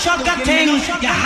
sugar thing.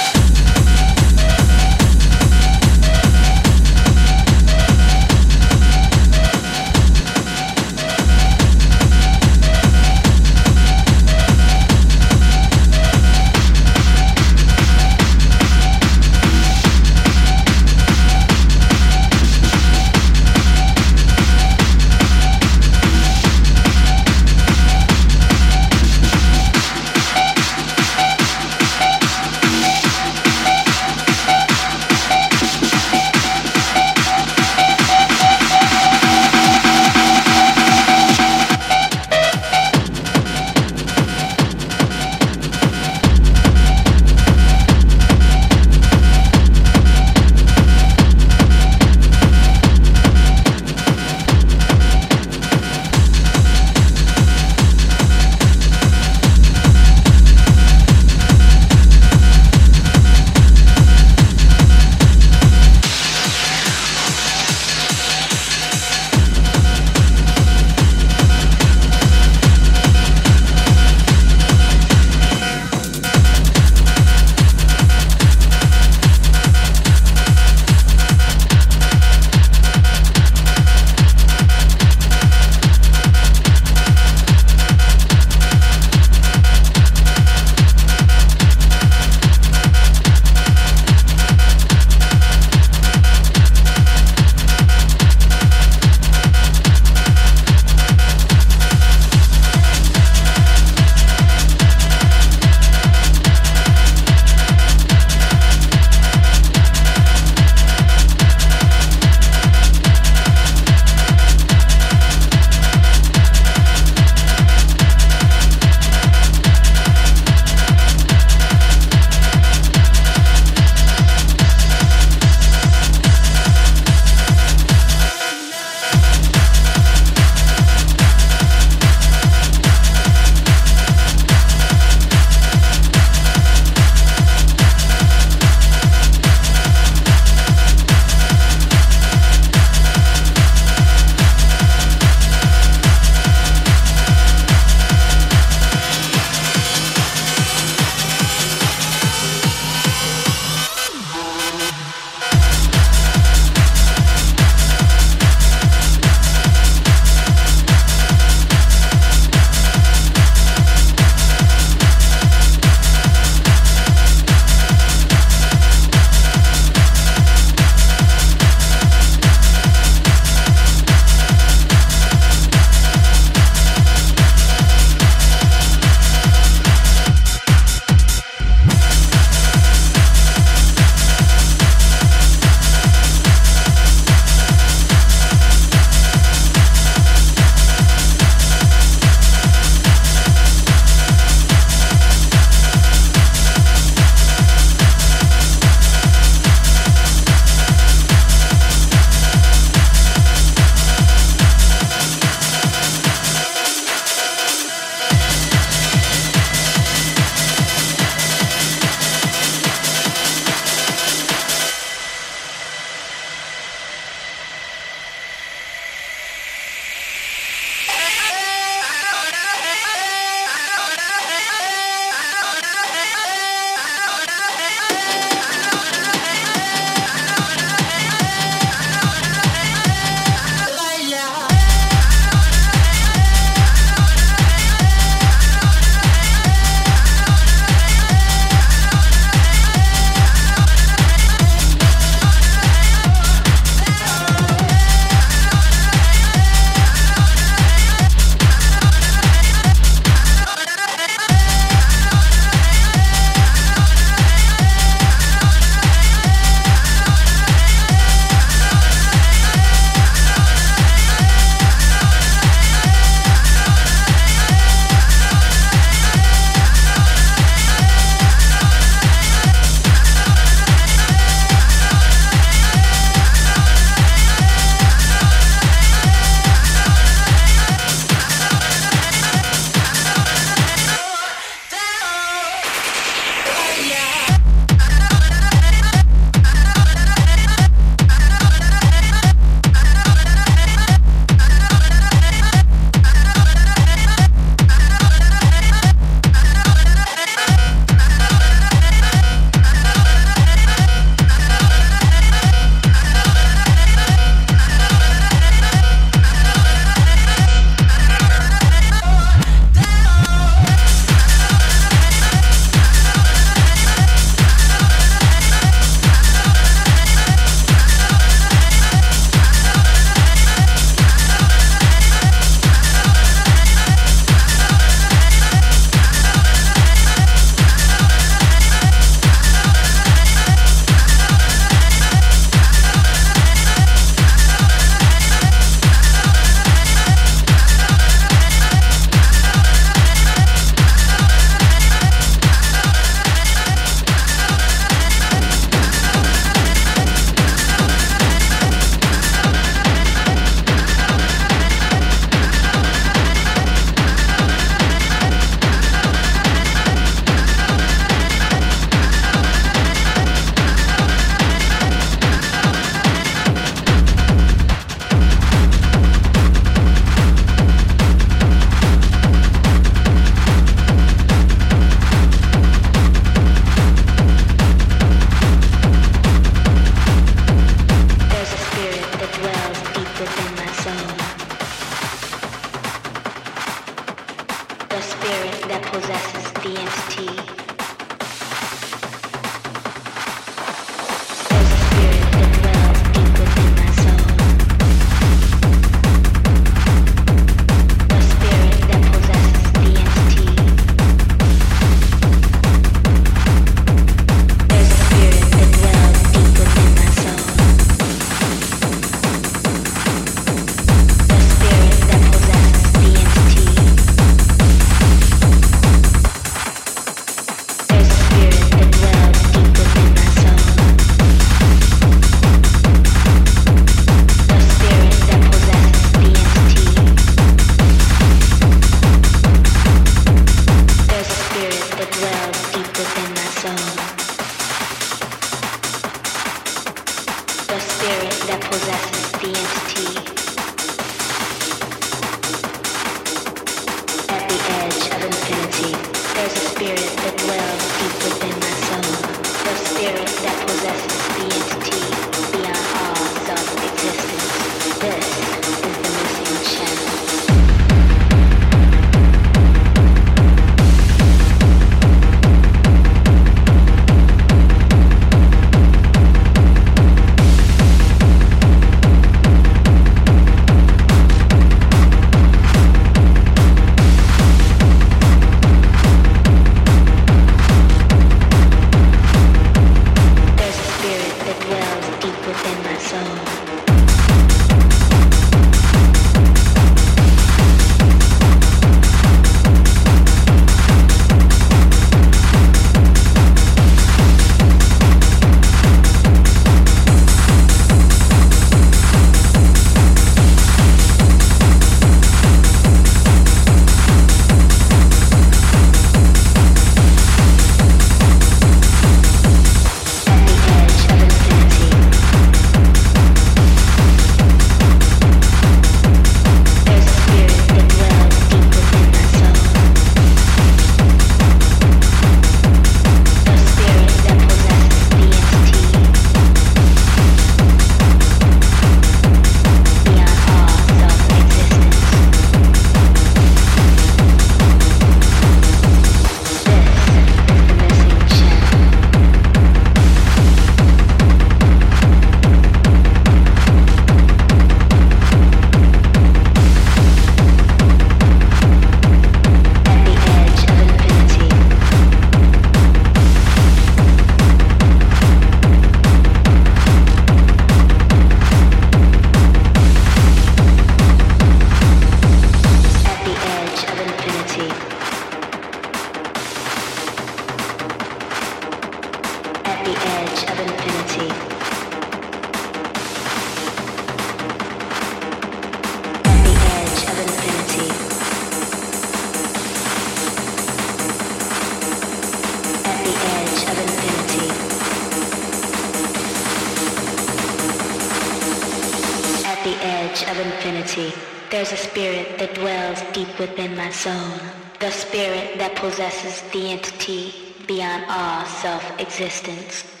dwells deep within my soul, the spirit that possesses the entity beyond all self-existence.